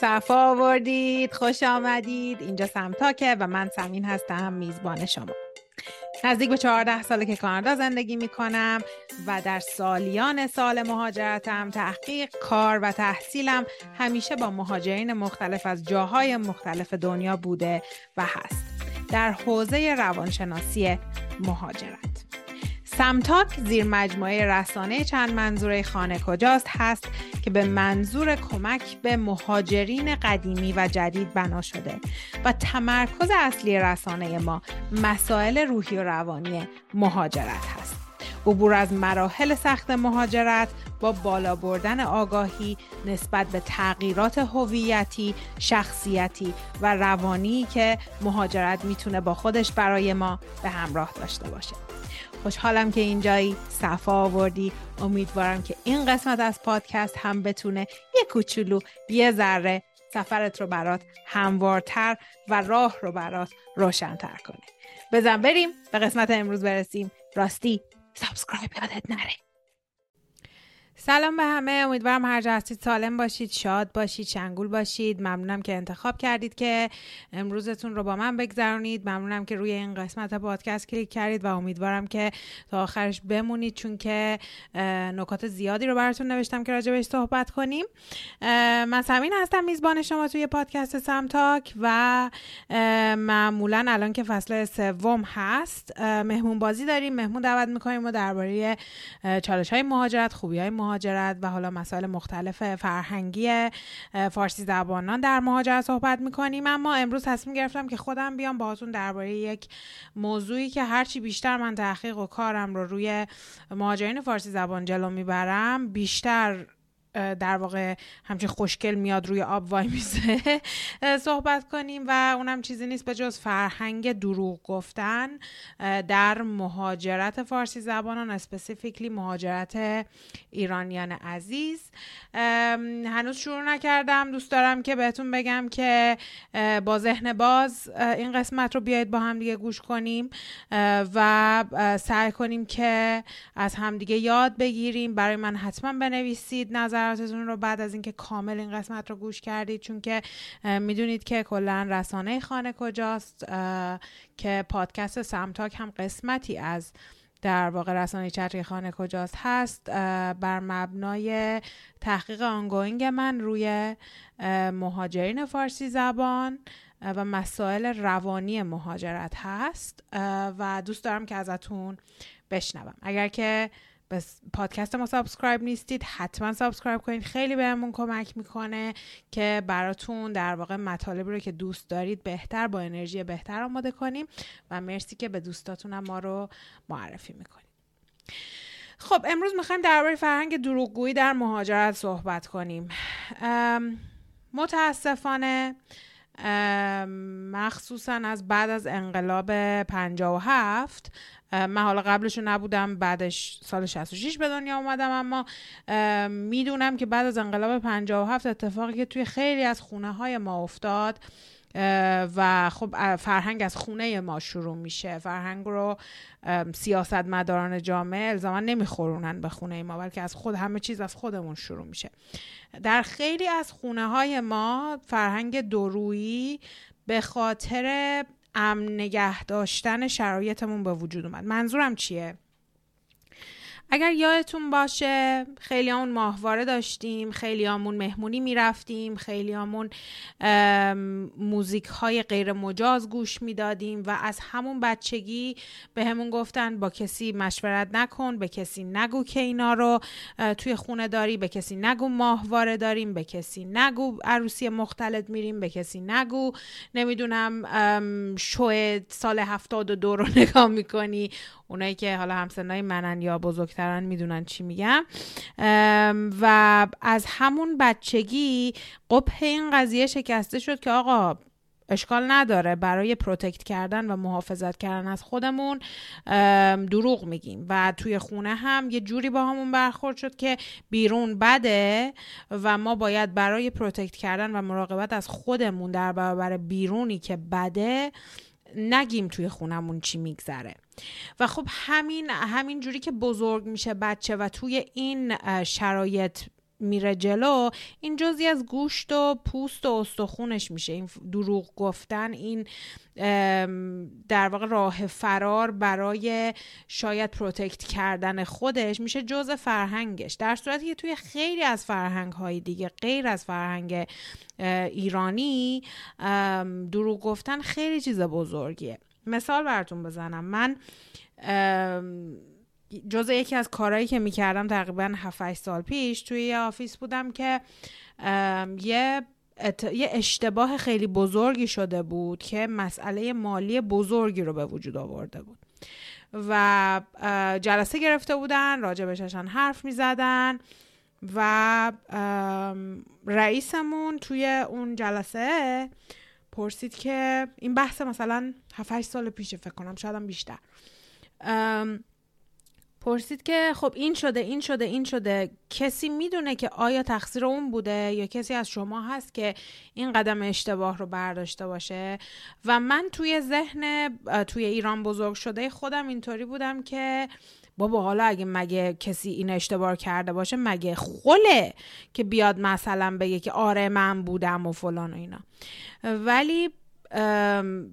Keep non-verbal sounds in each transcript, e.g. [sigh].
صفا آوردید خوش آمدید. اینجا سمتاکه و من سمین هستم میزبان شما. نزدیک به 14 ساله که کانادا زندگی می کنم و در سالیان سال مهاجرتم تحقیق کار و تحصیلم همیشه با مهاجرین مختلف از جاهای مختلف دنیا بوده و هست. در حوزه روانشناسی مهاجرت. سمتاک زیر مجموعه رسانه چند منظوره خانه کجاست هست که به منظور کمک به مهاجرین قدیمی و جدید بنا شده و تمرکز اصلی رسانه ما مسائل روحی و روانی مهاجرت هست عبور از مراحل سخت مهاجرت با بالا بردن آگاهی نسبت به تغییرات هویتی، شخصیتی و روانی که مهاجرت می‌تونه با خودش برای ما به همراه داشته باشه. خوشحالم که اینجایی صفا آوردی. امیدوارم که این قسمت از پادکست هم بتونه یه کوچولو یه ذره سفرت رو برات هموارتر و راه رو برات روشنتر کنه. بزن بریم به قسمت امروز برسیم. راستی subscribe یادت نره. سلام به همه امیدوارم هر جا هستید سالم باشید شاد باشید شنگول باشید. ممنونم که انتخاب کردید که امروزتون رو با من بگذرونید. ممنونم که روی این قسمت پادکست کلیک کردید و امیدوارم که تا آخرش بمونید چون که نکات زیادی رو براتون نوشتم که راجع بهش صحبت کنیم. من سمین هستم میزبان شما توی پادکست سمتاک و معمولا الان که فصل سوم هست مهمون بازی داریم. مهمون دعوت می‌کنیم و درباره چالش های مهاجرت خوبی های و حالا مسائل مختلف فرهنگی فارسی زبانان در مهاجرت صحبت می‌کنیم. اما امروز تصمیم گرفتم که خودم بیام باهاتون درباره یک موضوعی که هرچی بیشتر من تحقیق و کارم رو روی مهاجرین فارسی زبان جلو می‌برم بیشتر در واقع همچین خوشگل میاد روی آب وای میزه صحبت کنیم و اونم چیزی نیست به جز فرهنگ دروغ گفتن در مهاجرت فارسی زبانان اسپسیفیکلی مهاجرت ایرانیان عزیز. هنوز شروع نکردم. دوست دارم که بهتون بگم که با ذهن باز این قسمت رو بیاید با هم دیگه گوش کنیم و سعی کنیم که از همدیگه یاد بگیریم. برای من حتما بنویسید نظر نظراتتون رو بعد از اینکه کامل این قسمت رو گوش کردید چون که می‌دونید که کلا رسانه خانه کجاست که پادکست سمتاک هم قسمتی از در واقع رسانه چتری خانه کجاست هست. بر مبنای تحقیق ongoing من روی مهاجرین فارسی زبان و مسائل روانی مهاجرت هست. و دوست دارم که ازتون بشنوم. اگر که به پادکست ما subscribe نیستید حتما subscribe کنید. خیلی بهمون کمک می‌کنه که براتون در واقع مطالبی رو که دوست دارید بهتر با انرژی بهتر آماده کنیم. و مرسی که به دوستاتونم ما رو معرفی می‌کنید. خب امروز می‌خوایم درباره فرهنگ دروغگویی در مهاجرت صحبت کنیم. متاسفانه مخصوصا از بعد از انقلاب 57 من حالا قبلشو نبودم بعدش سال 66 به دنیا اومدم اما می‌دونم که بعد از انقلاب 57 اتفاقی که توی خیلی از خونه های ما افتاد و خب فرهنگ از خونه ما شروع میشه. فرهنگ رو سیاست مداران جامعه الزاما نمیخورونن به خونه ما بلکه از خود همه چیز از خودمون شروع میشه. در خیلی از خونه های ما فرهنگ درویی به خاطر امن نگه داشتن شرایطمون به وجود اومد. منظورم چیه؟ اگر یادتون باشه خیلی همون ماهواره داشتیم خیلی همون مهمونی می‌رفتیم خیلی همون موزیک های غیر مجاز گوش می‌دادیم و از همون بچگی به همون گفتن با کسی مشورت نکن به کسی نگو که اینا رو توی خونه داری به کسی نگو ماهواره داریم به کسی نگو عروسی مختلط میریم به کسی نگو. نمی‌دونم شو سال هفتاد و دو رو [laughs] نگاه می‌کنی. اونایی که حالا همسنای منن یا بزرگترن می‌دونن چی میگم. و از همون بچگی قبه این قضیه شکسته شد که آقا اشکال نداره برای protect کردن و محافظت کردن از خودمون دروغ می‌گیم. و توی خونه هم یه جوری باهامون برخورد شد که بیرون بده و ما باید برای protect کردن و مراقبت از خودمون در برابر بیرونی که بده نگیم توی خونمون چی میگذره. و خب همین همین جوری که بزرگ میشه بچه و توی این شرایط میره جلو این جزی از گوشت و پوست و استخونش میشه. این دروغ گفتن این در واقع راه فرار برای شاید protect کردن خودش میشه جزء فرهنگش. در صورتی که توی خیلی از فرهنگ های دیگه غیر از فرهنگ ایرانی دروغ گفتن خیلی چیز بزرگیه. مثال براتون بزنم. من جز یکی از کارهایی که می‌کردم تقریبا 7 سال پیش توی یه آفیس بودم که یه یه اشتباه خیلی بزرگی شده بود که مسئله مالی بزرگی رو به وجود آورده بود. و جلسه گرفته بودن راجبششان حرف می زدن و رئیسمون توی اون جلسه پرسید که این بحث مثلا 7 سال پیشه فکر کنم شاید بیشتر. پرسید که خب این شده این شده این شده. کسی می‌دونه که آیا تقصیر اون بوده یا کسی از شما هست که این قدم اشتباه رو برداشته باشه؟ و من توی ذهن توی ایران بزرگ شده خودم اینطوری بودم که بابا حالا اگه مگه کسی این اشتباه کرده باشه مگه خله که بیاد مثلا بگه که آره من بودم و فلان و اینا. ولی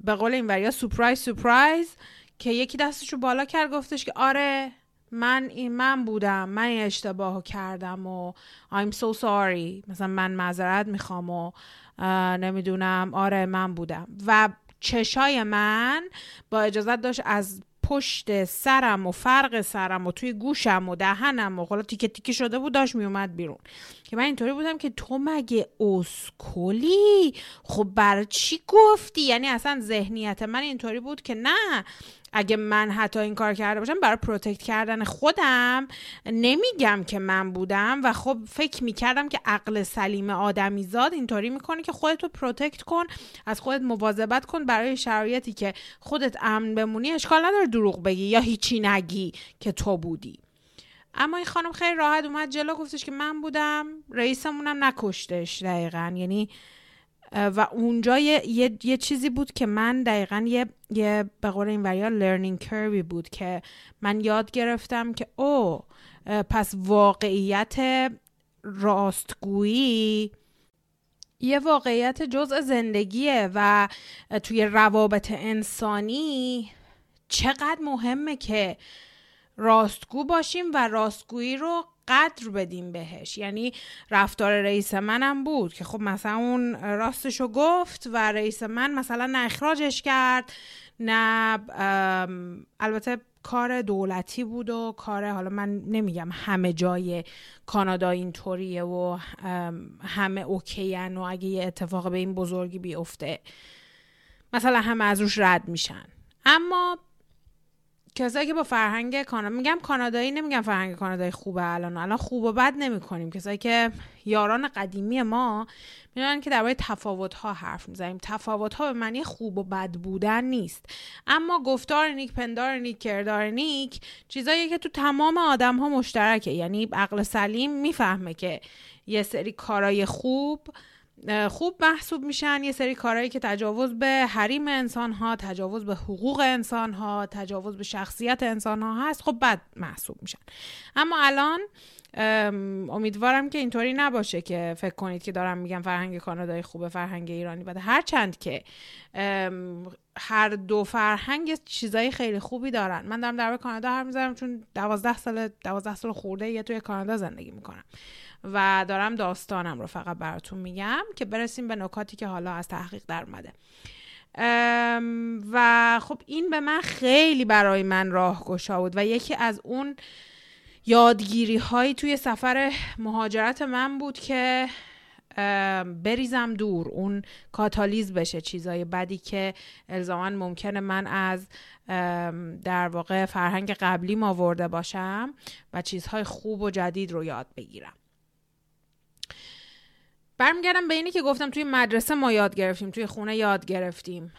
به قول این وریا سپرایز سپرایز که یکی دستشو بالا کرد گفتش که آره من این من بودم من این اشتباه کردم و I'm so sorry. مثلا من معذرت می‌خوام و نمی‌دونم. آره من بودم. و چشای من با اجازت داشت از پشت سرم و فرق سرم و توی گوشم و دهنم و حالا تیکه تیکه شده بود داشت میومد بیرون. که من اینطوری بودم که تو مگه اسکلی؟ خب برای چی گفتی؟ یعنی اصلا ذهنیت من اینطوری بود که نه. اگه من حتی این کار کرده باشم برای protect کردن خودم نمیگم که من بودم و خب فکر می‌کردم که عقل سلیم آدمی زاد اینطوری می‌کنه که خودتو protect کن از خودت مواظبت کن برای شرایطی که خودت امن بمونی. اشکال نداره دروغ بگی یا هیچی نگی که تو بودی. اما این خانم خیلی راحت اومد جلو گفتش که من بودم رئیسمونم نکشتش دقیقا. یعنی و اونجا یه،, یه،, چیزی بود که من دقیقا یه, یه به قول این وریا لرنینگ کروی بود که من یاد گرفتم که او پس واقعیت راستگویی یه واقعیت جزء زندگیه و توی روابط انسانی چقدر مهمه که راستگو باشیم و راستگویی رو قدر بدیم بهش. یعنی رفتار رئیس منم بود که خب مثلا اون راستشو گفت و رئیس من مثلا نه اخراجش کرد نه البته کار دولتی بود و کار حالا من نمیگم همه جای کانادا اینطوریه و همه اوکیان و اگه یه اتفاق به این بزرگی بیفته مثلا همه از روش رد میشن. اما کسایی که با فرهنگ کانادا میگم کانادایی نمیگم فرهنگ کانادایی خوبه الان. الان خوب و بد نمی کنیم کسایی که یاران قدیمی ما می‌دونن که درباره تفاوت ها حرف می‌زنیم. تفاوت ها به معنی خوب و بد بودن نیست. اما گفتار نیک پندار نیک کردار نیک چیزایی که تو تمام آدم ها مشترکه. یعنی عقل سلیم می‌فهمه که یه سری کارای خوب خوب محسوب میشن. یه سری کارهایی که تجاوز به حریم انسان ها تجاوز به حقوق انسان ها تجاوز به شخصیت انسان ها هست خب بد محسوب میشن. اما الان امیدوارم که اینطوری نباشه که فکر کنید که دارم میگم فرهنگ کانادایی خوبه فرهنگ ایرانی بده. هرچند که هر دو فرهنگ چیزای خیلی خوبی دارن. من دارم در کانادا حرف می‌زنم چون دوازده سال دوازده سال خورده یه توی کانادا زندگی می‌کنم. و دارم داستانم رو فقط براتون میگم که برسیم به نکاتی که حالا از تحقیق در اومده. و خب این به من خیلی برای من راهگشا بود و یکی از اون یادگیری هایی توی سفر مهاجرت من بود که بریزم دور اون کاتالیز بشه چیزای بدی که الزاما ممکنه من از در واقع فرهنگ قبلی ما ورده باشم و چیزهای خوب و جدید رو یاد بگیرم. برمیگردم به اینی که گفتم توی مدرسه ما یاد گرفتیم توی خونه یاد گرفتیم.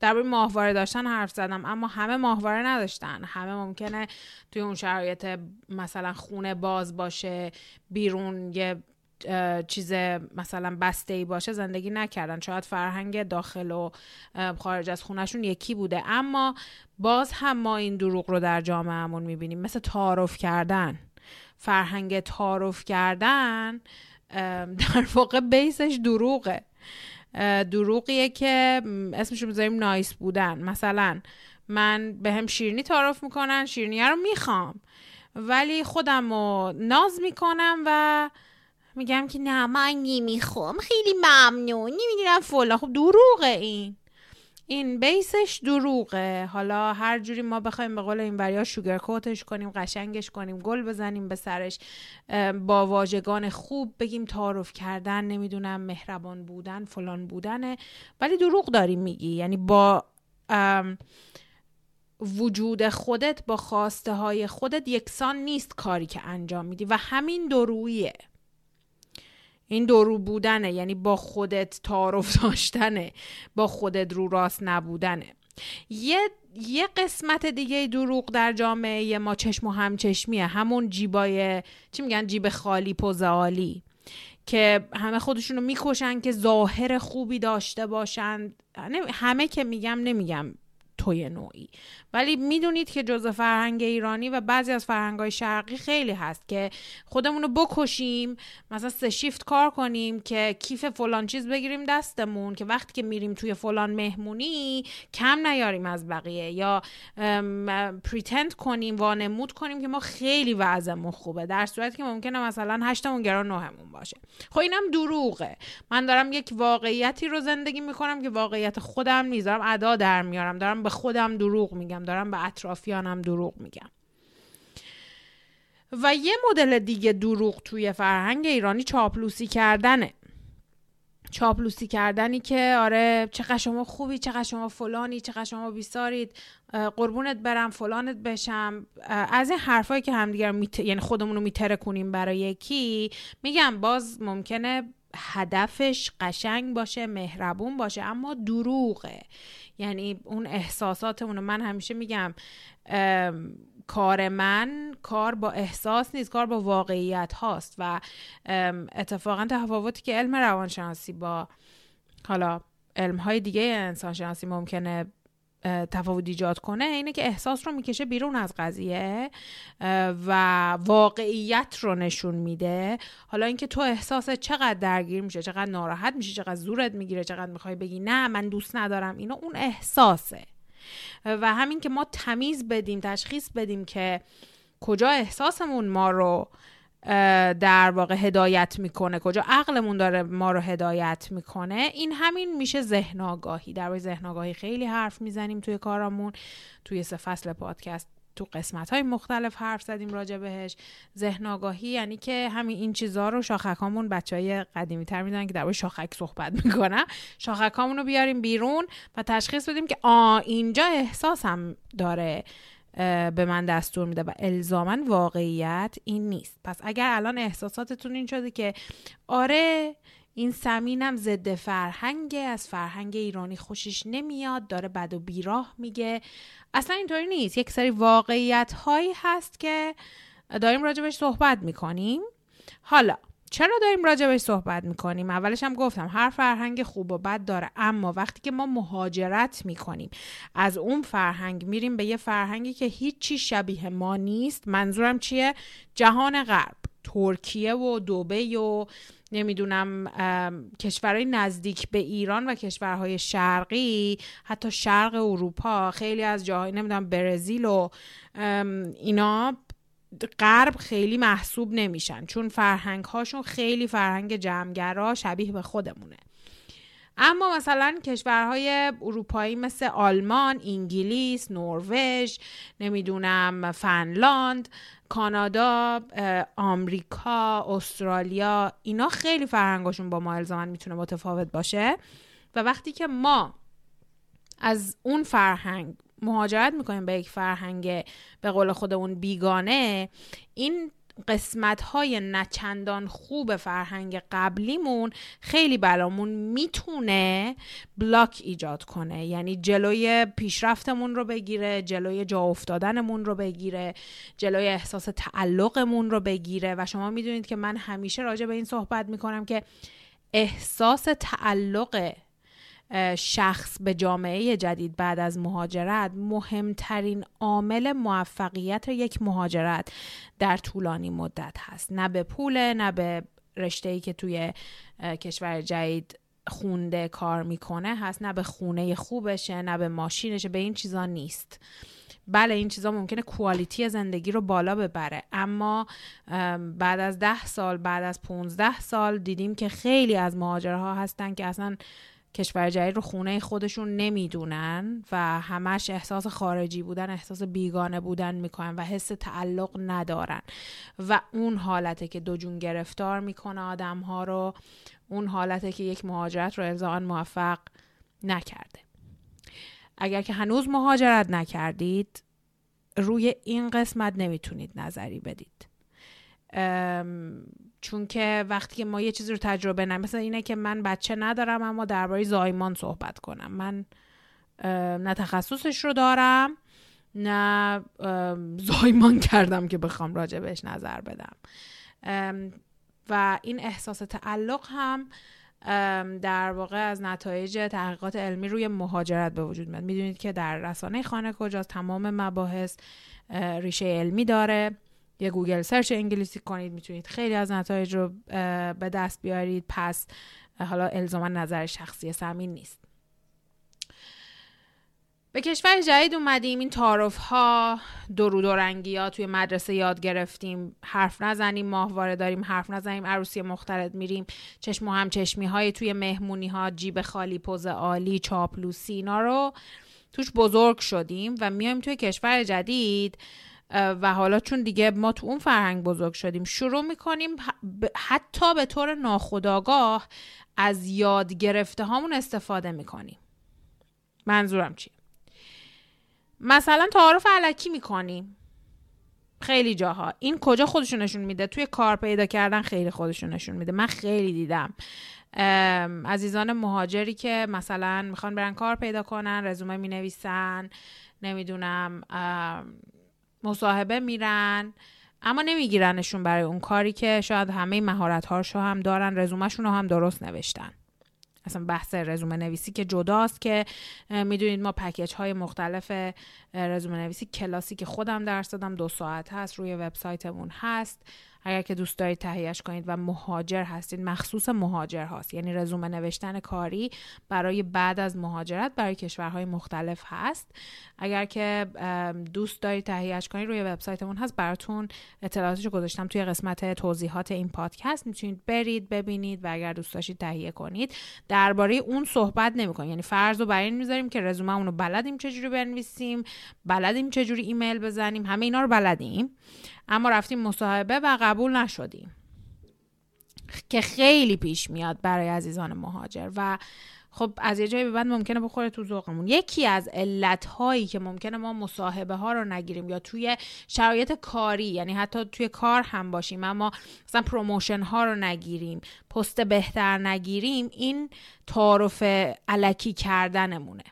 در ماهواره داشتن حرف زدم اما همه ماهواره نداشتن. همه ممکنه توی اون شرایط مثلا خونه باز باشه بیرون یه چیز مثلا بسته ای باشه زندگی نکردن. شاید فرهنگ داخل و خارج از خونهشون یکی بوده. اما باز هم ما این دروغ رو در جامعهمون می‌بینیم. مثل تعارف کردن. فرهنگ تعارف کردن در واقع بیسش دروغه. دروغیه که اسمشو می‌ذاریم نایس بودن. مثلا من به هم شیرینی تعارف می‌کنن شیرینی رو می‌خوام. ولی خودم رو ناز می‌کنم و میگم که نه من نمی‌خوام. خیلی ممنون. نمی‌دونم فلان. خب دروغه این. این بیسش دروغه. حالا هر جوری ما بخوایم به قول این وریا شوگر کوتش کنیم قشنگش کنیم گل بزنیم به سرش با واژگان خوب بگیم تعارف کردن نمی‌دونم مهربان بودن فلان بودنه. ولی دروغ داری میگی. یعنی با وجود خودت با خواسته های خودت یکسان نیست کاری که انجام میدی. و همین درویه. این درو بودنه یعنی با خودت تعارف [laughs] داشتنه با خودت رو راست نبودنه. یه یه قسمت دیگه دروغ در جامعه ما چشم و همچشمیه. همون جیبای چی میگن؟ جیب خالی پوزالی که همه خودشونو می‌کشن که ظاهر خوبی داشته باشن. همه که میگم نمیگم. توی نوعی. ولی می‌دونید که جزء فرهنگ ایرانی و بعضی از فرهنگ های شرقی خیلی هست که خودمون رو بکشیم مثلا سه شیفت کار کنیم که کیف فلان چیز بگیریم دستمون که وقتی که میریم توی فلان مهمونی کم نیاریم از بقیه. یا پریتند کنیم وانمود کنیم که ما خیلی وضعمون خوبه. در صورتی که ممکنه مثلا هشتمون گران نهمون باشه. خب اینم دروغه. من دارم یک واقعیتی رو زندگی می‌کنم که واقعیت خودم نیست. دارم ادا در میارم. دارم به خودم دروغ میگم دارم به اطرافیانم دروغ میگم. و یه مدل دیگه دروغ توی فرهنگ ایرانی چاپلوسی کردنه. چاپلوسی کردنی که آره چقدر شما خوبی چقدر شما فلانی چقدر شما بیسارید قربونت برم فلانت بشم. از این حرفایی که همدیگر میت... یعنی خودمون رو میتره برای یکی میگم باز ممکنه هدفش قشنگ باشه مهربون باشه اما دروغه. یعنی اون احساساتمون من همیشه میگم کار من کار با احساس نیست کار با واقعیت هاست و اتفاقا تفاوتی که علم روانشناسی با حالا علم های دیگه انسانشناسی ممکنه تفاوت ایجاد کنه اینه که احساس رو می‌کشه بیرون از قضیه و واقعیت رو نشون میده. حالا اینکه تو احساس چقدر درگیر میشه چقدر ناراحت میشه چقدر زورت می‌گیره چقدر می‌خوای بگی نه من دوست ندارم اینو اون احساسه. و همین که ما تمیز بدیم تشخیص بدیم که کجا احساسمون ما رو در واقع هدایت می‌کنه. کجا؟ عقلمون داره ما رو هدایت می‌کنه. این همین میشه ذهن آگاهی در ذهن آگاهی خیلی حرف می‌زنیم توی کارامون. توی سه فصل پادکست تو قسمت های مختلف حرف زدیم راجع بهش. ذهن آگاهی یعنی که همین این چیزها رو شاخکامون بچه های قدیمی تر می‌دونن که در شاخک صحبت می‌کنن. شاخکامون رو بیاریم بیرون و تشخیص بدیم که آ اینجا احساسم داره. به من دستور میده و الزاما واقعیت این نیست. پس اگر الان احساساتتون این شده که آره این سمینم ضد فرهنگ از فرهنگ ایرانی خوشش نمیاد داره بد و بیراه میگه. اصلا اینطوری نیست. یک سری واقعیت هایی هست که داریم راجبش صحبت می‌کنیم. حالا چرا داریم راجبش صحبت می‌کنیم؟ اولش هم گفتم هر فرهنگ خوب و بد داره اما وقتی که ما مهاجرت می‌کنیم از اون فرهنگ میریم به یه فرهنگی که هیچی شبیه ما نیست. منظورم چیه؟ جهان غرب ترکیه و دوبه و نمی‌دونم کشورهای نزدیک به ایران و کشورهای شرقی حتی شرق اروپا خیلی از جاهای نمی‌دونم برزیل و اینا. غرب خیلی محسوب نمیشن. چون فرهنگ هاشون خیلی فرهنگ جمعگرا شبیه به خودمونه. اما مثلا کشورهای اروپایی مثل آلمان، انگلیس، نروژ، نمی‌دونم فنلاند، کانادا، آمریکا، استرالیا اینا خیلی فرهنگاشون با ما الزاما می‌تونه متفاوت باشه. و وقتی که ما از اون فرهنگ مهاجرت می‌کنیم به یک فرهنگ به قول خودمون بیگانه این قسمت های نچندان خوب فرهنگ قبلیمون خیلی برامون می‌تونه بلاک ایجاد کنه. یعنی جلوی پیشرفتمون رو بگیره جلوی جا افتادنمون رو بگیره جلوی احساس تعلقمون رو بگیره. و شما می‌دونید که من همیشه راجع به این صحبت می‌کنم که احساس تعلق شخص به جامعه جدید بعد از مهاجرت مهمترین عامل موفقیت یک مهاجرت در طولانی مدت هست. نه به پول نه به رشته ای که توی کشور جدید خونده کار می‌کنه هست. نه به خونه خوبشه نه به ماشینشه به این چیزا نیست. بله این چیزا ممکنه کوالیتی زندگی رو بالا ببره. اما بعد از ده سال بعد از 15 سال دیدیم که خیلی از مهاجرها هستن که اصلا کشور جدید رو خونه خودشون نمی‌دونن و همش احساس خارجی بودن احساس بیگانه بودن می‌کنن و حس تعلق ندارن. و اون حالته که دو جون گرفتار می‌کنه آدم ها رو اون حالته که یک مهاجرت رو الزاما موفق نکرده. اگر که هنوز مهاجرت نکردید روی این قسمت نمی‌تونید نظری بدید. چون که وقتی که ما یه چیزی رو تجربه نه مثل اینه که من بچه ندارم اما درباره زایمان صحبت کنم. من نه تخصصش رو دارم نه زایمان کردم که بخوام راجع بهش نظر بدم. و این احساس تعلق هم در واقع از نتایج تحقیقات علمی روی مهاجرت به وجود میاد. می‌دونید که در رسانه خانه کجاست تمام مباحث ریشه علمی داره. یه Google search انگلیسی کنید می‌تونید خیلی از نتایج رو به دست بیارید. پس حالا الزاما نظر شخصی سمین نیست. به کشور جدید اومدیم. این تعارف ها دروغ و دورنگی ها توی مدرسه یاد گرفتیم. حرف نزنیم ماهواره داریم حرف نزنیم عروسی مختلط میریم. چشم و هم چشمی های توی مهمونی ها جیب خالی پوز عالی چاپلوسی اینا رو توش بزرگ شدیم و میایم توی کشور جدید. و حالا چون دیگه ما تو اون فرهنگ بزرگ شدیم شروع می‌کنیم حتی به طور ناخودآگاه از یاد گرفته هامون استفاده می‌کنیم. منظورم چیه؟ مثلا تعارف علکی می‌کنیم. خیلی جاها. این کجا خودشون نشون میده؟ توی کار پیدا کردن خیلی خودشون نشون میده. من خیلی دیدم. عزیزان مهاجری که مثلا می‌خوان برن کار پیدا کنن رزومه می نویسن نمی‌دونم مصاحبه میرن اما نمیگیرنشون برای اون کاری که شاید همه مهارت هاشو هم دارن رزومهشون رو هم درست نوشتن. اصلا بحث رزومه نویسی که جداست که می‌دونید ما پکیج های مختلف رزومه نویسی کلاسی که خودم درس دادم دو ساعت هست روی وبسایتمون هست. اگر که دوست دارید تهیهش کنید و مهاجر هستید مخصوص مهاجر هاست. یعنی رزومه نوشتن کاری برای بعد از مهاجرت برای کشورهای مختلف هست. اگر که دوست دارید تهیهش کنید روی وبسایتمون هست. براتون اطلاعاتش گذاشتم توی قسمت توضیحات این پادکست. می‌تونید برید ببینید و اگر دوست داشتید تهیه کنید. درباره اون صحبت نمی‌کنیم. یعنی فرض رو بر این می‌ذاریم که رزومه اونو بلدیم چجوری بنویسیم بلدیم چجوری ایمیل بزنیم همه اینا رو بلدیم. اما رفتیم مصاحبه و قبول نشدیم. که خیلی پیش میاد برای عزیزان مهاجر و خب از یه جایی به بعد ممکنه بخوره تو ذوقمون. یکی از علت هایی که ممکنه ما مصاحبه ها رو نگیریم یا توی شرایط کاری یعنی حتی توی کار هم باشیم اما مثلا promotion ها رو نگیریم پست بهتر نگیریم این تعارف علکی کردنمونه.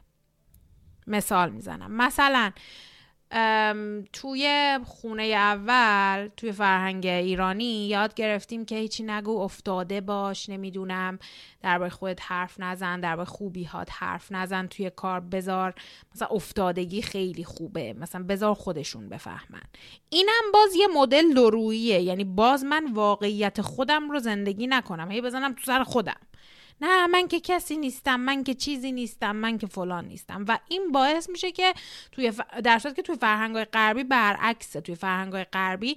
مثال می‌زنم. مثلا توی خونه اول توی فرهنگ ایرانی یاد گرفتیم که هیچی نگو افتاده باش نمی‌دونم درباره خودت حرف نزن درباره خوبی هات حرف نزن توی کار بذار. مثلا افتادگی خیلی خوبه مثلا بذار خودشون بفهمن. اینم باز یه مدل دروییه یعنی باز من واقعیت خودم رو زندگی نکنم. هی بزنم تو سر خودم. نه من که کسی نیستم من که چیزی نیستم من که فلان نیستم. و این باعث میشه که توی ف... در که توی فرهنگ غربی برعکسه توی فرهنگ غربی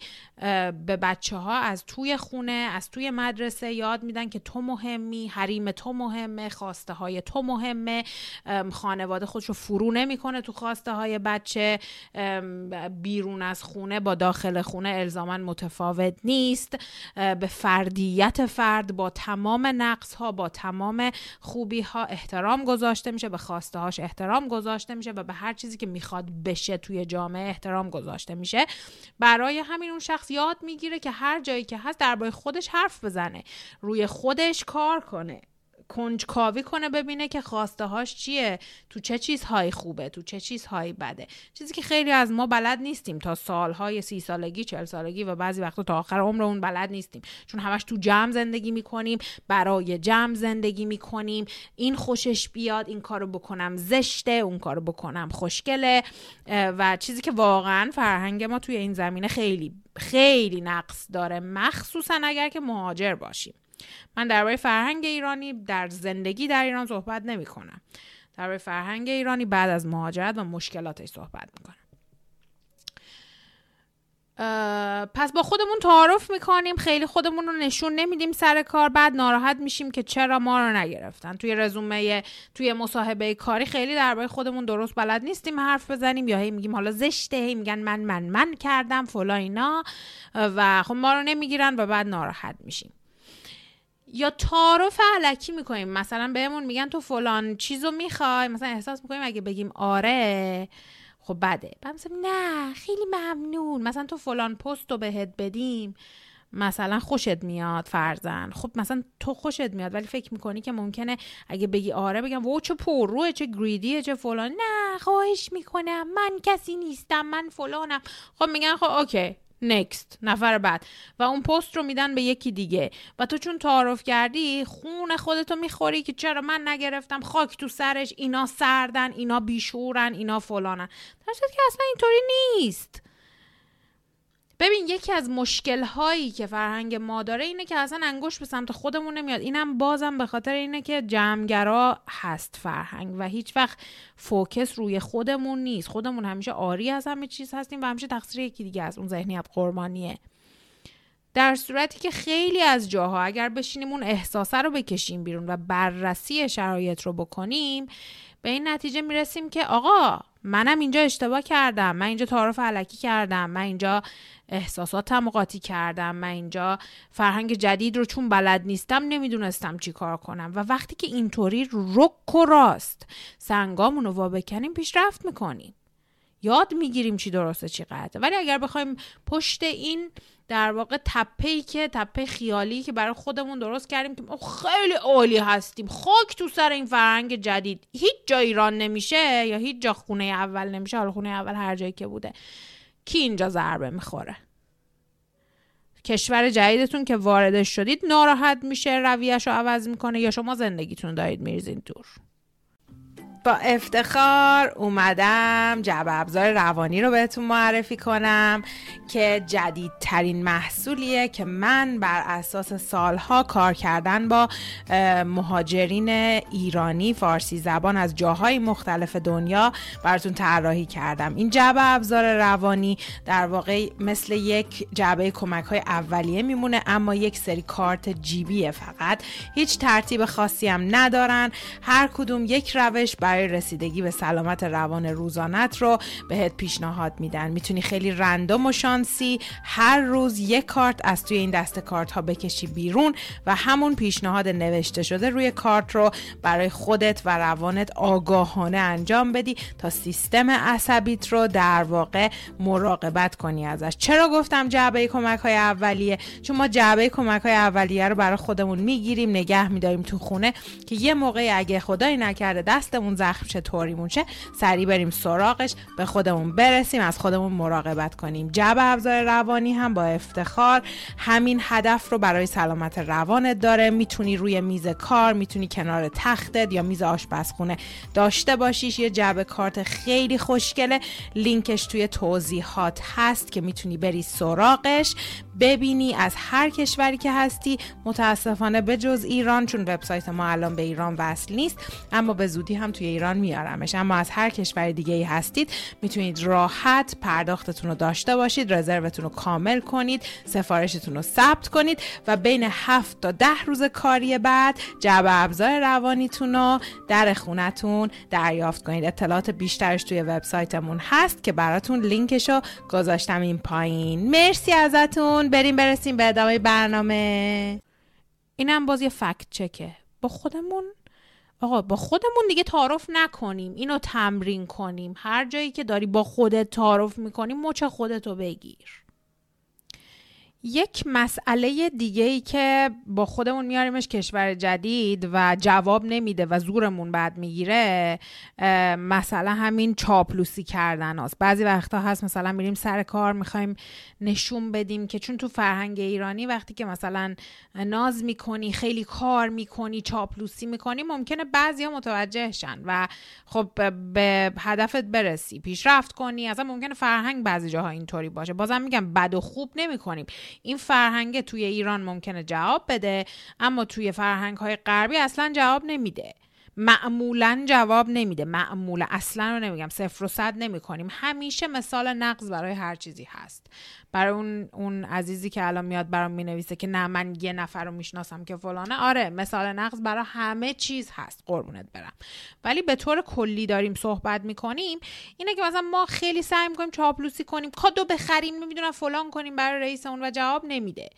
به بچه ها از توی خونه از توی مدرسه یاد میدن که تو مهمی حریم تو مهمه خواسته های تو مهمه. خانواده خودش رو فرو نمی‌کنه تو خواسته های بچه بیرون از خونه با داخل خونه الزاما متفاوت نیست. به فردیت فرد با تمام نقص ها با تمام تمام خوبی ها احترام گذاشته میشه به خواسته هاش احترام گذاشته میشه و به هر چیزی که می‌خواد بشه توی جامعه احترام گذاشته میشه. برای همین اون شخص یاد می‌گیره که هر جایی که هست درباره خودش حرف بزنه روی خودش کار کنه. کنجکاوی کنه ببینه که خواسته هاش چیه تو چه چیزهایی خوبه تو چه چیزهایی بده. چیزی که خیلی از ما بلد نیستیم تا سالهای سی سالگی چل سالگی و بعضی وقتا تا آخر عمرمون بلد نیستیم. چون همش تو جمع زندگی می‌کنیم برای جمع زندگی می‌کنیم. این خوشش بیاد این کارو بکنم زشته اون کارو بکنم خوشگله. و چیزی که واقعا فرهنگ ما توی این زمینه خیلی خیلی نقص داره. مخصوصا اگر که مهاجر باشیم. من درباره فرهنگ ایرانی در زندگی در ایران صحبت نمی کنم درباره فرهنگ ایرانی بعد از مهاجرت و مشکلاتش صحبت می‌کنم. پس با خودمون تعارف می‌کنیم خیلی خودمون رو نشون نمیدیم سر کار بعد ناراحت میشیم که چرا ما رو نگرفتن. توی رزومه توی مصاحبه کاری خیلی درباره خودمون درست بلد نیستیم حرف بزنیم یا هی میگیم حالا زشته هی میگن من من من کردم فلا اینا. و خب ما رو نمی‌گیرن و بعد ناراحت میشیم. یا تعارف علکی می‌کنیم. مثلا بهمون میگن تو فلان چیزو می‌خوای. مثلا احساس می‌کنیم اگه بگیم آره خب بده. بعد مثلا نه خیلی ممنون. مثلا تو فلان پست رو بهت بدیم. مثلا خوشت میاد فرزن. خب مثلا تو خوشت میاد ولی فکر می‌کنی که ممکنه اگه بگی آره بگم وو چه پرروه چه گریدیه چه فلان. نه خواهش می‌کنم. من کسی نیستم من فلانم. خب میگن خب اوکی. نکست نفر بعد. و اون پست رو میدن به یکی دیگه. و تو چون تعارف کردی خون خودتو می‌خوری که چرا من نگرفتم خاک تو سرش اینا سردن اینا بیشورن اینا فلانن. در که اصلا اینطوری نیست. ببین یکی از مشکل هایی که فرهنگ ما داره اینه که اصلا انگشت به سمت خودمون نمیاد. اینم بازم به خاطر اینه که جمعگرا هست فرهنگ و هیچ وقت فوکس روی خودمون نیست. خودمون همیشه آری از همه چیز هستیم و همیشه تقصیر یکی دیگه از اون ذهنیت قربانیه. در صورتی که خیلی از جاها اگر بشینیم اون احساسه رو بکشیم بیرون و بررسی شرایط رو بکنیم به این نتیجه می‌رسیم که آقا منم اینجا اشتباه کردم. من اینجا تعارف علکی کردم. من اینجا احساساتم قاطی کردم. من اینجا فرهنگ جدید رو چون بلد نیستم نمی‌دونستم چی کار کنم. و وقتی که اینطوری رک و راست سنگامون رو وا بکنیم پیشرفت می‌کنیم. یاد می‌گیریم چی درسته چی غلطه. ولی اگر بخوایم پشت این در واقع تپه ای که تپه خیالی که برای خودمون درست کردیم که ما خیلی عالی هستیم. خاک تو سر این فرهنگ جدید. هیچ جا ایران نمیشه یا هیچ جا خونه اول نمیشه. حالا خونه اول هر جایی که بوده. کی اینجا ضربه می‌خوره؟ کشور جدیدتون که واردش شدید ناراحت میشه رویش رو عوض می‌کنه یا شما زندگیتون دارید میریزین دور؟ با افتخار اومدم جعب ابزار روانی رو بهتون معرفی کنم که جدیدترین محصولیه که من بر اساس سالها کار کردن با مهاجرین ایرانی فارسی زبان از جاهای مختلف دنیا براتون طراحی کردم. این جعب ابزار روانی در واقع مثل یک جعبه کمک های اولیه میمونه اما یک سری کارت جیبیه فقط. هیچ ترتیب خاصی هم ندارن. هر کدوم یک روش بر برای رسیدگی به سلامت روان روزانت رو بهت پیشنهاد میدن. می‌تونی خیلی رندوم و شانسی هر روز یک کارت از توی این دست کارت ها بکشی بیرون و همون پیشنهاد نوشته شده روی کارت رو برای خودت و روانت آگاهانه انجام بدی تا سیستم عصبیت رو در واقع مراقبت کنی ازش. چرا گفتم جعبه کمک های اولیه؟ چون ما جعبه کمک های اولیه رو برای خودمون می‌گیریم نگه میداریم تو خونه که یه موقعی اگه خدایی نکرده دستمون زخم شه طوری شه سریع بریم سراغش به خودمون برسیم از خودمون مراقبت کنیم. جب ابزار روانی هم با افتخار همین هدف رو برای سلامت روانت داره. می‌تونی روی میز کار می‌تونی کنار تختت یا میز آشپزخونه داشته باشیش. یه جعبه کارت خیلی خوشگله. لینکش توی توضیحات هست که می‌تونی بری سراغش ببینی از هر کشوری که هستی. متاسفانه به جز ایران چون وبسایت ما الان به ایران وصل نیست اما به زودی هم توی ایران میارمش. اما از هر کشور دیگه ای هستید می‌تونید راحت پرداختتون رو داشته باشید رزروتون رو کامل کنید سفارشتون رو ثبت کنید و بین 7 تا ده روز کاری بعد جعبه ابزار روانیتون رو در خونتون دریافت کنید. اطلاعات بیشترش توی وبسایتمون هست که براتون لینکش رو گذاشتم این پایین. مرسی ازتون. بریم برسیم به ادامه برنامه. اینم باز یه فکت چکه. با خودمون آقا با خودمون دیگه تعارف نکنیم. اینو تمرین کنیم. هر جایی که داری با خودت تعارف می‌کنی مچ خودتو بگیر. یک مسئله دیگه ای که با خودمون میاریمش کشور جدید و جواب نمیده و زورمون بعد می‌گیره مثلا همین چاپلوسی کردن هست. بعضی وقتا هست مثلا میریم سر کار می‌خوایم نشون بدیم که چون تو فرهنگ ایرانی وقتی که مثلا ناز می‌کنی خیلی کار می‌کنی چاپلوسی می‌کنی ممکنه بعضی ها متوجهشن و خب به هدفت برسی. پیشرفت کنی اصلا ممکنه فرهنگ بعضی جاها اینطوری باشه. بازم میگم بد و خوب نمی‌کنیم. این فرهنگ توی ایران ممکنه جواب بده اما توی فرهنگ های غربی اصلا جواب نمیده. معمولا جواب نمیده. معمولا اصلا رو نمیگم صفر و صد نمی کنیم همیشه مثال نقض برای هر چیزی هست. برای اون اون عزیزی که الان میاد برام می‌نویسه که نه من یه نفر رو می‌شناسم که فلانه. آره مثال نقض برای همه چیز هست. قربونت برم. ولی به طور کلی داریم صحبت می‌کنیم. اینه که مثلا ما خیلی سعی می‌کنیم چاپلوسی کنیم کادو بخریم نمی‌دونم فلان کنیم برای رئیسمون و جواب نمیده.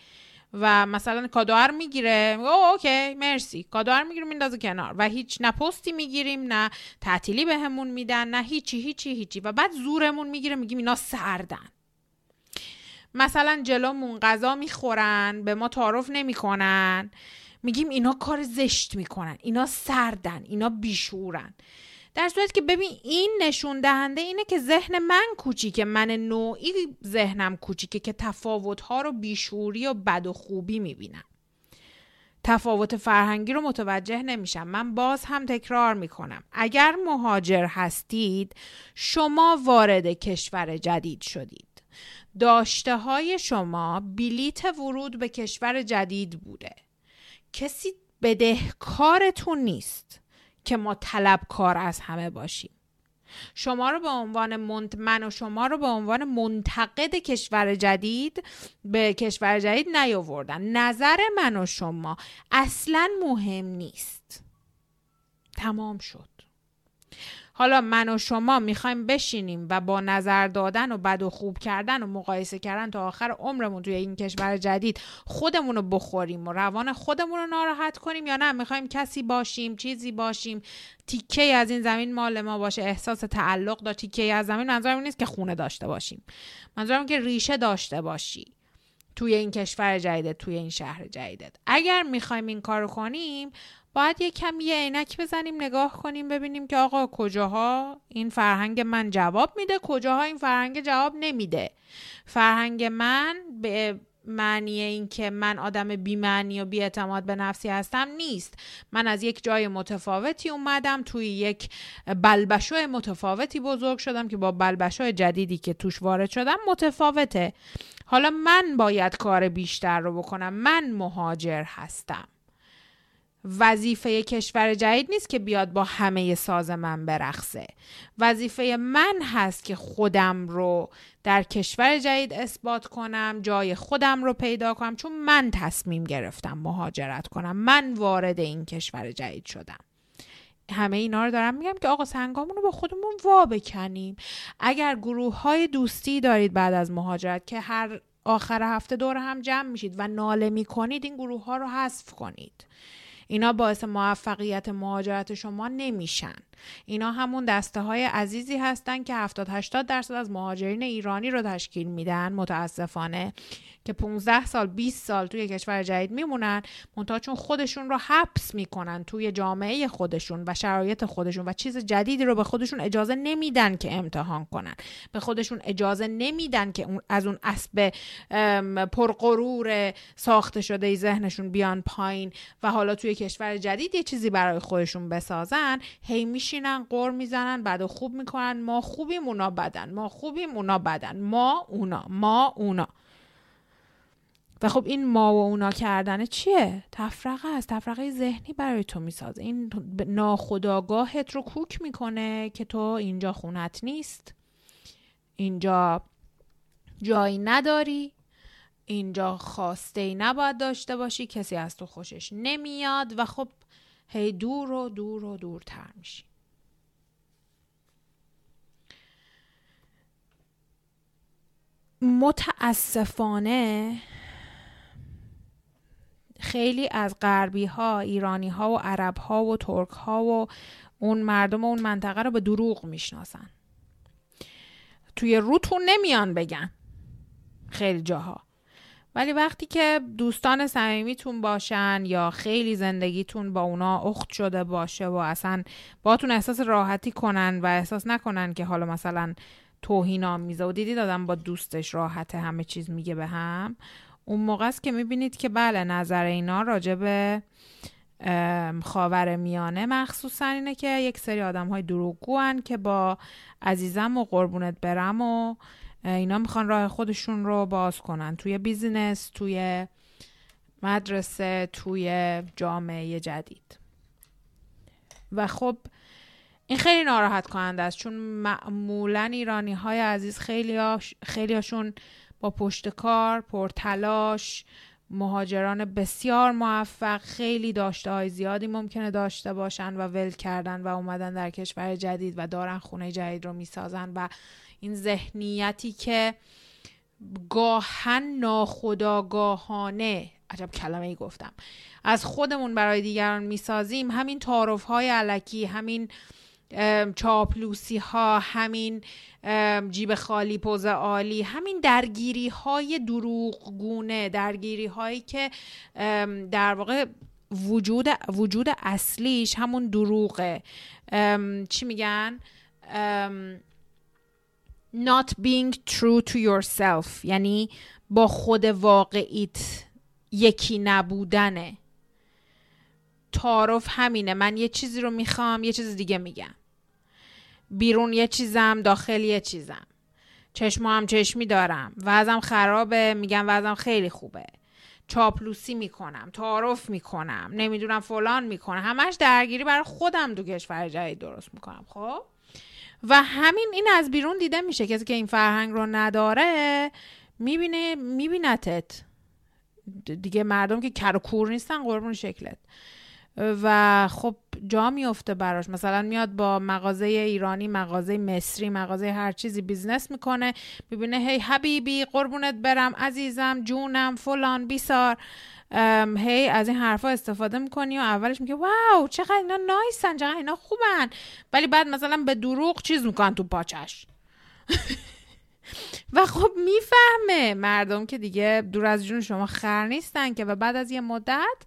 و مثلا کادوار می‌گیره. او اوکی مرسی. کادوار می‌گیریم میندازه کنار. و هیچ نه پستی می‌گیریم نه تعطیلی بهمون میدن نه هیچی هیچی هیچی. و بعد زورمون می‌گیره میگیم اینا سردن. مثلا جلومون غذا می‌خورن به ما تعارف نمی‌کنن. میگیم اینا کار زشت می‌کنن اینا سردن اینا بیشورن. در صورت که ببین این نشون دهنده اینه که ذهن من کوچیکه من نوعی ذهنم کوچیکه که تفاوت ها رو بیشوری و بد و خوبی می‌بینم. تفاوت فرهنگی رو متوجه نمیشم. من باز هم تکرار می‌کنم. اگر مهاجر هستید شما وارد کشور جدید شدید. داشته های شما بلیت ورود به کشور جدید بوده. کسی بدهکارتون نیست که ما طلبکار از همه باشیم. شما رو به عنوان من و شما رو به عنوان منتقد کشور جدید به کشور جدید نیاوردن. نظر من و شما اصلا مهم نیست. تمام شد. حالا من و شما می‌خوایم بشینیم و با نظر دادن و بد و خوب کردن و مقایسه کردن تا آخر عمرمون توی این کشور جدید خودمون رو بخوریم و روان خودمون رو ناراحت کنیم یا نه؟ می‌خوایم کسی باشیم چیزی باشیم. تیکه از این زمین مال ما باشه. احساس تعلق دا تیکه از زمین منظورم نیست که خونه داشته باشیم. منظورم که ریشه داشته باشی توی این کشور جدیدت توی این شهر جدیدت. اگر می‌خوایم این کارو کنیم باید یه کمی یه عینک بزنیم نگاه کنیم ببینیم که آقا کجاها این فرهنگ من جواب میده کجاها این فرهنگ جواب نمیده. فرهنگ من به معنی این که من آدم بیمعنی و بیاعتماد به نفسی هستم نیست. من از یک جای متفاوتی اومدم توی یک بلبشو متفاوتی بزرگ شدم که با بلبشو جدیدی که توش وارد شدم متفاوته. حالا من باید کار بیشتر رو بکنم. من مهاجر هستم. وظیفه کشور جدید نیست که بیاد با همه ساز من برقصه. وظیفه من هست که خودم رو در کشور جدید اثبات کنم جای خودم رو پیدا کنم چون من تصمیم گرفتم مهاجرت کنم. من وارد این کشور جدید شدم. همه اینا رو دارم میگم که آقا سنگامون رو با خودمون وا بکنیم. اگر گروه های دوستی دارید بعد از مهاجرت که هر آخر هفته دور هم جمع میشید و ناله می‌کنید این گروه ها رو حذف کنید. اینا باعث موفقیت مهاجرت شما نمیشن. اینا همون دسته های عزیزی هستن که 70 80 درصد از مهاجرین ایرانی رو تشکیل میدن متاسفانه که 15 سال 20 سال توی کشور جدید میمونن منتها چون خودشون رو حبس می‌کنن توی جامعه خودشون و شرایط خودشون و چیز جدیدی رو به خودشون اجازه نمیدن که امتحان کنن. به خودشون اجازه نمیدن که از اون اسب پرغرور ساخته شده ذهنشون بیان پایین و حالا توی کشور جدید یه چیزی برای خودشون بسازن هی میشینن قر می‌زنن بعد خوب می‌کنن. ما خوبیم اونا بدن. ما خوبیم اونا بدن. ما اونا. ما اونا. و خب این ما و اونا کردن چیه؟ تفرقه است. تفرقه ذهنی برای تو می‌سازه. این ناخداگاهت رو کوک می‌کنه که تو اینجا خونت نیست. اینجا جایی نداری. اینجا خواسته ای نباید داشته باشی کسی از تو خوشش نمیاد و خب هی دور و دور و دورتر میشی. متاسفانه خیلی از غربی ها ایرانی ها و عرب ها و ترک ها و اون مردم اون منطقه رو به دروغ می‌شناسن. توی روتون نمیان بگن خیلی جاها. ولی وقتی که دوستان صمیمیتون باشن یا خیلی زندگیتون با اونا اخت شده باشه و اصلا باتون احساس راحتی کنن و احساس نکنن که حالا مثلا توهین آمیزه و دیدید آدم با دوستش راحته همه چیز میگه به هم. اون موقع است که می‌بینید که بله نظر اینا راجع به خاور میانه مخصوصا اینه که یک سری آدم های دروغگو که با عزیزم و قربونت برم و اینا می‌خوان راه خودشون رو باز کنن. توی بیزینس توی مدرسه توی جامعه جدید. و خب این خیلی ناراحت کننده است. چون معمولا ایرانی های عزیز خیلی, خیلی هاشون با پشت کار پرتلاش مهاجران بسیار موفق خیلی داشته های زیادی ممکنه داشته باشن و ول کردن و اومدن در کشور جدید و دارن خونه جدید رو می‌سازن و این ذهنیتی که گاهن ناخداگاهانه عجب کلمه ای گفتم از خودمون برای دیگران می‌سازیم. همین تعارف های علکی همین چاپلوسی ها همین جیب خالی پوز عالی همین درگیری های دروغ گونه درگیری هایی که در واقع وجود وجود اصلیش همون دروغه. چی میگن؟ Not being true to yourself. یعنی با خود واقعیت یکی نبودنه. تعارف همینه. من یه چیزی رو می‌خوام یه چیز دیگه میگم. بیرون یه چیزم داخل یه چیزم. چشم هم چشمی دارم. وزم خرابه میگم وزم خیلی خوبه. چاپلوسی می‌کنم تعارف می‌کنم نمی‌دونم فلان می‌کنم. همش درگیری برای خودم دو کشور جدید درست می‌کنم خب؟ و همین این از بیرون دیده میشه. کسی که این فرهنگ رو نداره می‌بینه میبینتت دیگه مردم که کر و کور نیستن قربون شکلت. و خب جا میفته براش. مثلا میاد با مغازه ایرانی مغازه مصری مغازه هر چیزی business می‌کنه. می‌بینه هی حبیبی قربونت برم عزیزم جونم فلان بیسار. هی از این حرفا استفاده می‌کنی و اولش میگه wow چقدر اینا نایسن چقدر اینا خوبن. ولی بعد مثلا به دروغ چیز می‌کنن تو پاچش. [laughs] و خب می‌فهمه مردم که دیگه دور از جون شما خر نیستن که. و بعد از یه مدت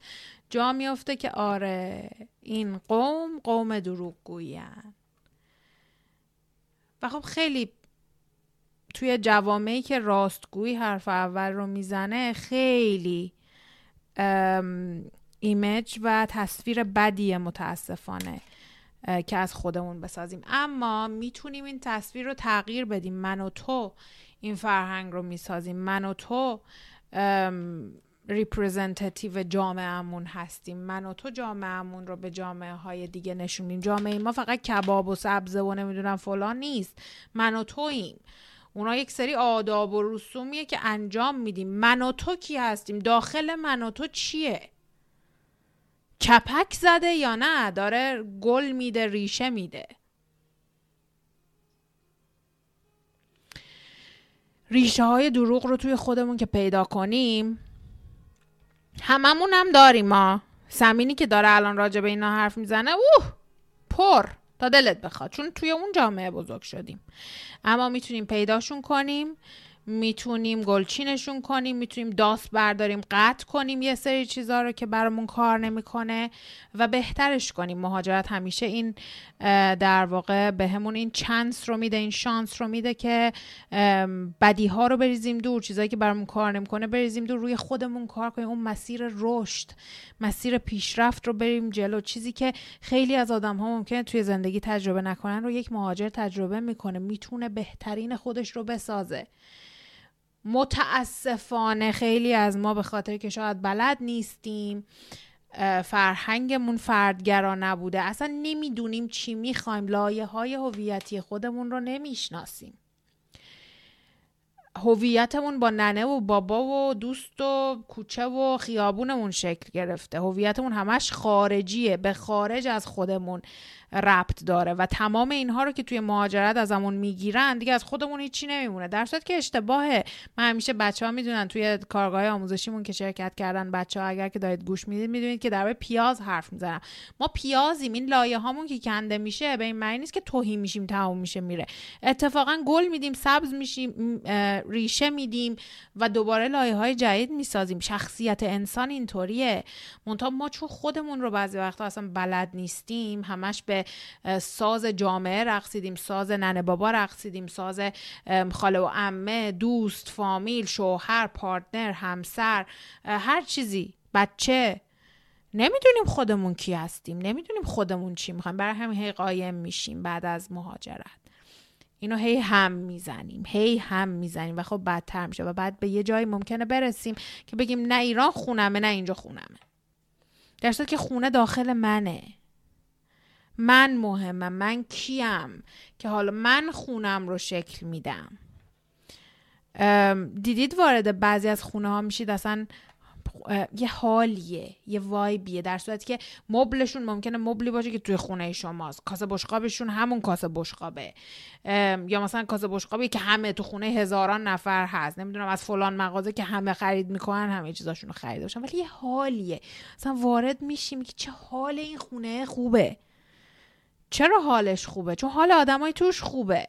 جا میافته که آره این قوم قوم دروغگویان و خب خیلی توی جوامعی که راستگویی حرف اول رو می‌زنه خیلی ایمیج و تصویر بدی متاسفانه که از خودمون بسازیم. اما می‌تونیم این تصویر رو تغییر بدیم. من و تو این فرهنگ رو می‌سازیم. من و تو ریپرزنتیو جامعهمون هستیم. من و تو جامعهمون رو به جامعه های دیگه نشونیم. جامعه ما فقط کباب و سبزه و نمی‌دونم فلان نیست. من و توییم. اونا یک سری آداب و رسومیه که انجام میدیم. من و تو کی هستیم؟ داخل من و تو چیه؟ کپک زده یا نه؟ داره گل میده ریشه میده. ریشه های دروغ رو توی خودمون که پیدا کنیم هممون هم داریم ما. سمینی که داره الان راجع به اینا حرف می‌زنه اوه پر. تا دلت بخواد. چون توی اون جامعه بزرگ شدیم. اما می‌تونیم پیداشون کنیم. می‌تونیم گلچینشون کنیم می‌تونیم داست برداریم قطع کنیم یه سری چیزها رو که برامون کار نمی‌کنه و بهترش کنیم. مهاجرت همیشه این در واقع بهمون این چانس رو میده این شانس رو میده که بدی ها رو بریزیم دور. چیزهایی که برامون کار نمی‌کنه بریزیم دور روی خودمون کار کنیم. اون مسیر رشد مسیر پیشرفت رو بریم جلو. چیزی که خیلی از آدم ها ممکنه توی زندگی تجربه نکنن رو یک مهاجر تجربه می‌کنه. می‌تونه بهترین خودش رو بسازه. متاسفانه خیلی از ما به خاطر که شاید بلد نیستیم فرهنگمون فردگرا نبوده. اصلا نمی‌دونیم چی می‌خوایم. لایه های هویتی خودمون رو نمی‌شناسیم. هویتمون با ننه و بابا و دوست و کوچه و خیابونمون شکل گرفته. هویتمون همش خارجیه به خارج از خودمون. ربط داره و تمام اینها رو که توی مهاجرت ازمون می‌گیرن دیگه از خودمون هیچی نمیمونه. در صورت که اشتباهه من همیشه بچه ها می‌دونن توی کارگاه آموزشیمون که شرکت کردن بچه ها اگر که دارید گوش می‌دید می‌دونید که در پیاز حرف می‌زنم. ما پیازیم این لایه هامون که کنده میشه به این معنی نیست که توهی میشیم تموم میشه میره. اتفاقا گل میدیم سبز میشیم ریشه میدیم و دوباره لایه های جدید می‌سازیم. شخصیت انسان اینطوریه. منتها ما چون خودمون رو بعضی وقتا اصلا بلد نیستیم همش به ساز جامعه رقصیدیم ساز ننه بابا رقصیدیم ساز خاله و عمه دوست فامیل شوهر پارتنر همسر هر چیزی. بچه نمی‌دونیم خودمون کی هستیم نمی‌دونیم خودمون چی می‌خوایم. برای همین هی قایم میشیم بعد از مهاجرت. اینو هی هم می‌زنیم هی هم می‌زنیم و خب بدتر میشه و بعد به یه جایی ممکنه برسیم که بگیم نه ایران خونمه نه اینجا خونمه. در که خونه داخل منه. من مهمم من کیم که حالا من خونم رو شکل میدم. دیدید وارد بعضی از خونه ها میشید اصلا یه حالیه یه وایبیه در صورتی که مبلشون ممکنه مبلی باشه که توی خونه شماست. کاسه بشقابشون همون کاسه بشقابه. یا مثلا کاسه بشقابی که همه تو خونه هزاران نفر هست. نمی‌دونم از فلان مغازه که همه خرید می‌کنن همه چیزاشون رو خریده باشن. ولی یه حالیه. مثلا وارد میشیم که چه حال این خونه خوبه. چرا حالش خوبه؟ چون حال آدمای توش خوبه.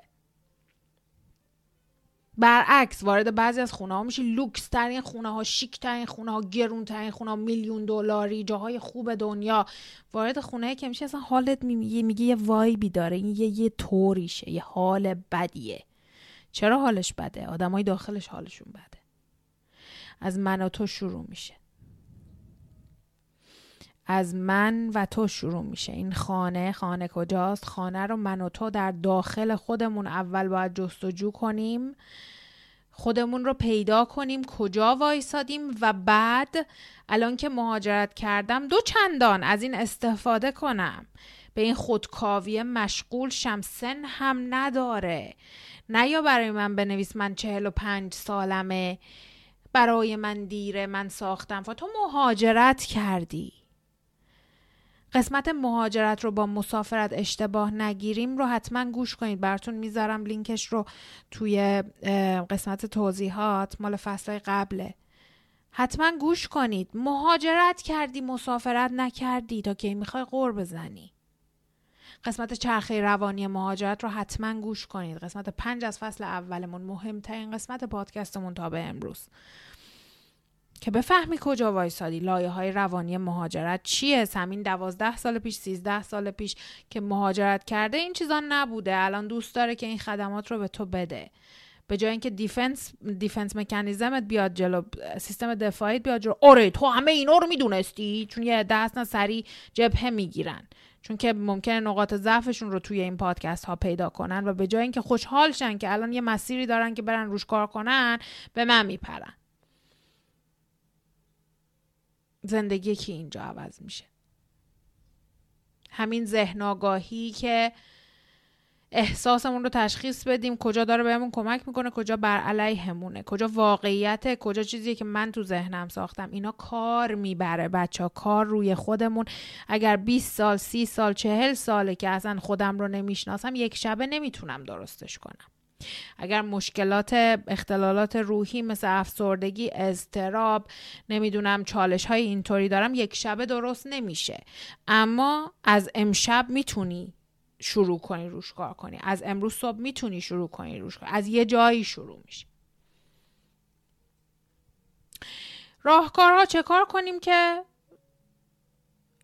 برعکس وارد بعضی از خونه ها میشه لوکس ترین خونه ها شیک ترین خونه ها گرون ترین خونه ها میلیون دلاری جاهای خوب دنیا. وارد خونه که میشه اصلا حالت میگه میگه یه وایبی داره این یه یه طوریشه یه حال بدیه. چرا حالش بده؟ آدمای داخلش حالشون بده. از من و تو شروع میشه. از من و تو شروع میشه. این خانه خانه کجاست؟ خانه رو من و تو در داخل خودمون اول باید جستجو کنیم. خودمون رو پیدا کنیم کجا وایسادیم و بعد الان که مهاجرت کردم دو چندان از این استفاده کنم. به این خودکاوی مشغول شمسن هم نداره. نه یا برای من بنویس من چهل و پنج سالمه. برای من دیره من ساختم. و تو مهاجرت کردی. قسمت مهاجرت رو با مسافرت اشتباه نگیریم رو حتما گوش کنید. براتون می‌ذارم لینکش رو توی قسمت توضیحات مال فصل قبله. حتما گوش کنید. مهاجرت کردی مسافرت نکردی. تا که می‌خوای غور بزنی. قسمت چرخه روانی مهاجرت رو حتما گوش کنید. قسمت پنج از فصل اولمون. مهمترین قسمت پادکستمون تا به امروز. که بفهمی کجا وایسادی لایه های روانی مهاجرت چیه؟ سمین دوازده سال پیش سیزده سال پیش که مهاجرت کرده این چیزا نبوده. الان دوست داره که این خدمات رو به تو بده. به جای اینکه defense defense mechanism ت بیاد جلو سیستم دفاعیت بیاد جلو آره تو همه اینا رو می‌دونستی؟ چون یه دست سری جبهه می‌گیرن. چون که ممکنه نقاط ضعفشون رو توی این پادکست ها پیدا کنن و به جای اینکه خوشحال شن که الان یه مسیری دارن که برن روش کار کنن به من میپرن. زندگی کی اینجا عوض میشه. همین ذهن آگاهی که احساسمون رو تشخیص بدیم کجا داره بهمون کمک می‌کنه کجا بر علیهمونه کجا واقعیت کجا چیزیه که من تو ذهنم ساختم. اینا کار می‌بره بچه ها کار روی خودمون. اگر 20 سال 30 سال 40 ساله که اصلا خودم رو نمی‌شناسم یک شبه نمی‌تونم درستش کنم. اگر مشکلات اختلالات روحی مثل افسردگی اضطراب نمی‌دونم چالش های اینطوری دارم یک شبه درست نمیشه. اما از امشب می‌تونی شروع کنی روش کار کنی. از امروز صبح می‌تونی شروع کنی روش کار. از یه جایی شروع میشه. راهکارها چه کار کنیم که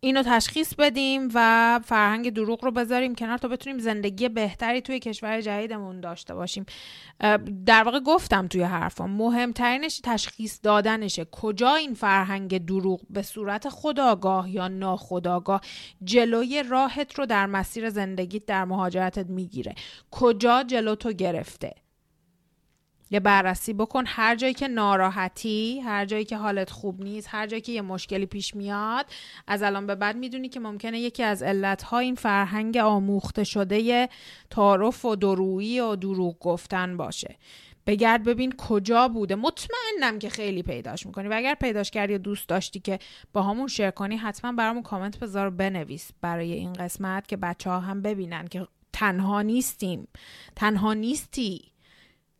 اینو تشخیص بدیم و فرهنگ دروغ رو بذاریم کنار تا بتونیم زندگی بهتری توی کشور جدیدمون داشته باشیم. در واقع گفتم توی حرفم مهمترینش تشخیص دادنشه کجا این فرهنگ دروغ به صورت خداگاه یا ناخداگاه جلوی راهت رو در مسیر زندگیت در مهاجرتت می‌گیره. کجا جلو تو گرفته؟ یه بررسی بکن. هر جایی که ناراحتی هر جایی که حالت خوب نیست هر جایی که یه مشکلی پیش میاد از الان به بعد می‌دونی که ممکنه یکی از علتها این فرهنگ آموخته شده تعارف و درویی و دروغ گفتن باشه. بگرد ببین کجا بوده. مطمئنم که خیلی پیداش می‌کنی. و اگر پیداش کردی دوست داشتی که با همون شیر کنی حتما برامون کامنت بذار بنویس برای این قسمت که بچه ها هم ببینن که تنها نیستیم. تنها نیستی.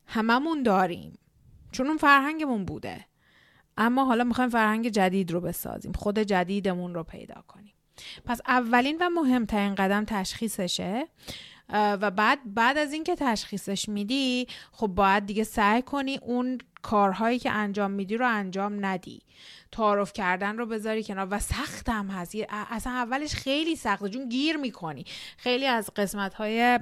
هممون داریم. چون اون فرهنگمون بوده. اما حالا می‌خوایم فرهنگ جدید رو بسازیم. خود جدیدمون رو پیدا کنیم. پس اولین و مهمترین قدم تشخیصشه. و بعد بعد از اینکه تشخیصش میدی خب باید دیگه سعی کنی اون کارهایی که انجام میدی رو انجام ندی. تعارف کردن رو بذاری کنار. و سخت هم هست. اصلا اولش خیلی سخته. چون گیر می‌کنی. خیلی از قسمت های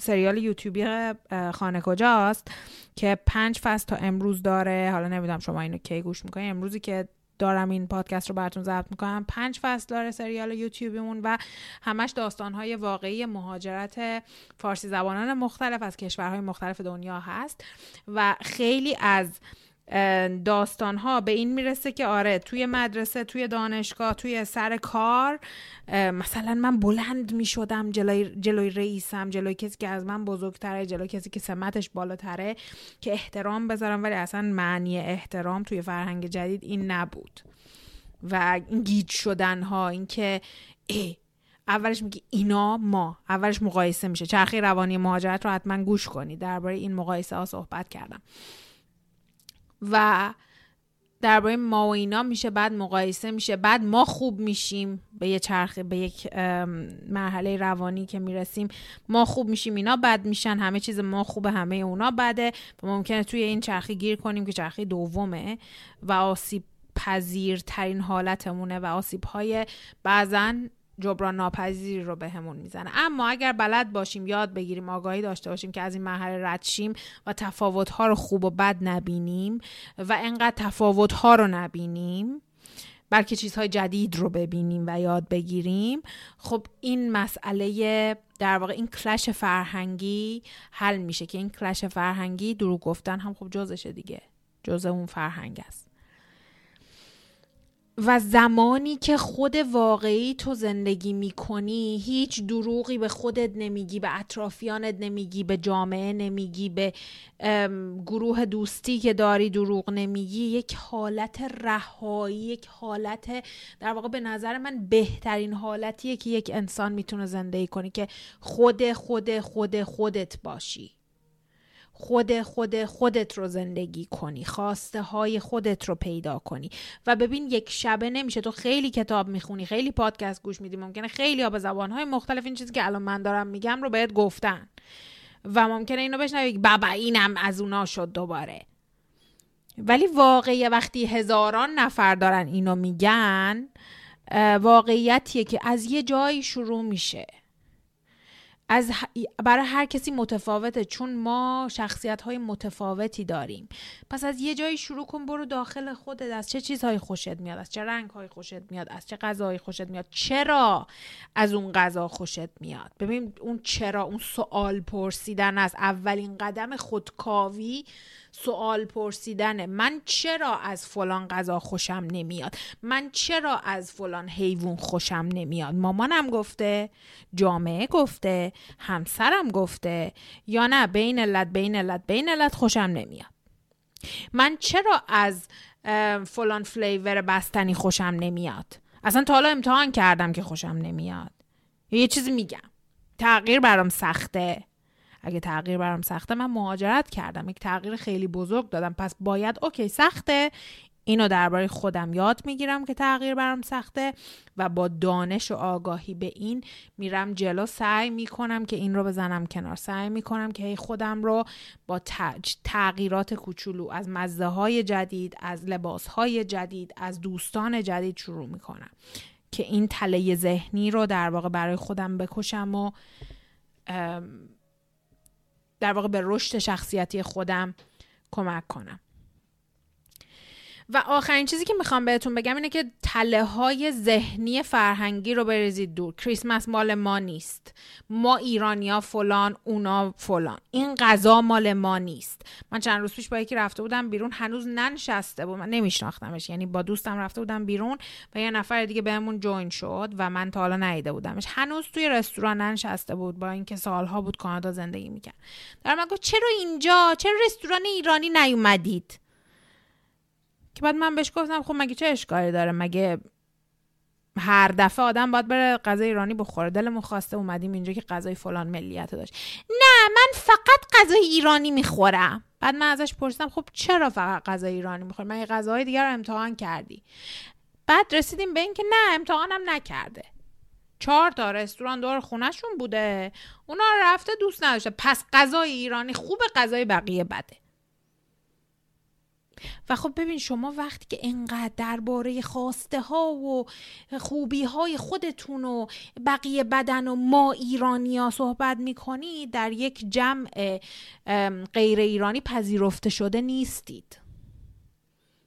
سریال یوتیوبی خانه کجاست؟ که پنج فصل تا امروز داره. حالا نمی‌دونم شما اینو کی گوش می‌کنی. امروزی که دارم این پادکست رو براتون ضبط می‌کنم. پنج فصل داره سریال یوتیوبیمون و همش داستانهای واقعی مهاجرت فارسی زبانان مختلف از کشورهای مختلف دنیا هست و خیلی از داستان ها به این می‌رسه که آره توی مدرسه توی دانشگاه توی سر کار مثلا من بلند می‌شدم جلوی, جلوی رئیسم جلوی کسی که از من بزرگتره جلوی کسی که سمتش بالاتره که احترام بذارم ولی اصلا معنی احترام توی فرهنگ جدید این نبود. و این گیج شدن ها این که ای اولش میگی اینا ما اولش مقایسه میشه. چرخی روانی مهاجرت رو حتما گوش کنی. درباره این مقایسه ها صحبت کردم. و درباره ما و اینا میشه بعد مقایسه میشه. بعد ما خوب میشیم به یه چرخه به یک مرحله روانی که می‌رسیم. ما خوب میشیم اینا بد میشن. همه چیز ما خوبه همه اونا بده. و ممکنه توی این چرخه گیر کنیم که چرخه دومه و آسیب پذیرترین حالتمونه و آسیب های بعضا جبران ناپذیری رو بهمون به می‌زنه. اما اگر بلد باشیم یاد بگیریم آگاهی داشته باشیم که از این مرحله رد شیم و تفاوت ها رو خوب و بد نبینیم و انقدر تفاوت ها رو نبینیم بلکه چیزهای جدید رو ببینیم و یاد بگیریم خب این مسئله در واقع این کلش فرهنگی حل میشه که این کلش فرهنگی دروغ گفتن هم خب جزشه دیگه. جزء اون فرهنگ است. و زمانی که خود واقعی تو زندگی می‌کنی هیچ دروغی به خودت نمیگی به اطرافیانت نمیگی به جامعه نمیگی به گروه دوستی که داری دروغ نمیگی یک حالت رهایی یک حالت در واقع به نظر من بهترین حالتیه که یک انسان می‌تونه زندگی کنی که خود خود خود خودت باشی. خود خود خودت رو زندگی کنی خواسته های خودت رو پیدا کنی. و ببین یک شبه نمیشه. تو خیلی کتاب می‌خونی خیلی پادکست گوش میدی. ممکنه خیلی ها به های مختلف این چیزی که الان من دارم میگم رو بهت گفتن. و ممکنه اینو بشنوی بابا اینم از اونا شد دوباره. ولی واقعی وقتی هزاران نفر دارن اینو میگن واقعیتیه که از یه جایی شروع میشه. از برای هر کسی متفاوته چون ما شخصیت های متفاوتی داریم. پس از یه جایی شروع کن برو داخل خودت. از چه چیزهایی خوشت میاد؟ از چه رنگ های خوشت میاد؟ از چه غذاهایی خوشت میاد؟ چرا از اون غذا خوشت میاد؟ ببین اون چرا اون سوال پرسیدن از اولین قدم خودکاوی سوال پرسیدن من چرا از فلان غذا خوشم نمیاد؟ من چرا از فلان حیوان خوشم نمیاد؟ مامانم گفته جامعه گفته همسرم گفته یا نه بین علت بین علت بین علت خوشم نمیاد. من چرا از فلان فلیور بستنی خوشم نمیاد؟ اصلا تا حالا امتحان کردم که خوشم نمیاد. یه چیزی میگم. تغییر برام سخته. اگه تغییر برام سخته من مهاجرت کردم. یک تغییر خیلی بزرگ دادم. پس باید اوکی سخته. اینو درباره خودم یاد می‌گیرم که تغییر برام سخته و با دانش و آگاهی به این میرم جلو. سعی می‌کنم که این رو بزنم کنار. سعی می‌کنم که خودم رو با تغییرات کوچولو از مزه های جدید از لباس های جدید از دوستان جدید شروع می‌کنم که این تله ذهنی رو در واقع برای خودم بکشم و در واقع به رشد شخصیتی خودم کمک کنم. و آخرین چیزی که می‌خوام بهتون بگم اینه که تله های ذهنی فرهنگی رو بریزید دور. کریسمس مال ما نیست. ما ایرانیا فلان اونا فلان. این غذا مال ما نیست. من چند روز پیش با یکی رفته بودم بیرون هنوز ننشسته بود. من نمیشناختمش. یعنی با دوستم رفته بودم بیرون و یه نفر دیگه بهمون جوین شد و من تا حالا ندیده بودمش. هنوز توی رستوران ننشسته بود با اینکه سالها بود کانادا زندگی می‌کرد. در من گفت چرا اینجا؟ چرا رستوران ایرانی نیومدید؟ که بعد من بهش گفتم خب مگه چه اشکالی داره؟ مگه هر دفعه آدم باید بره غذای ایرانی بخوره؟ دلمون خواسته اومدیم اینجا که غذای فلان ملیت داشت. نه من فقط غذای ایرانی می‌خورم. بعد من ازش پرسیدم خب چرا فقط غذای ایرانی می‌خوری؟ من غذاهای دیگر رو امتحان کردی؟ بعد رسیدیم به اینکه نه امتحانم نکرده. چهار تا رستوران دور خونهشون بوده. اونا رفته دوست نداشته. پس غذای ایرانی خوب غذای بقیه بده. و خب ببین شما وقتی که انقدر درباره خواسته ها و خوبی های خودتون و بقیه بدن و ما ایرانی ها صحبت می‌کنید در یک جمع غیر ایرانی پذیرفته شده نیستید.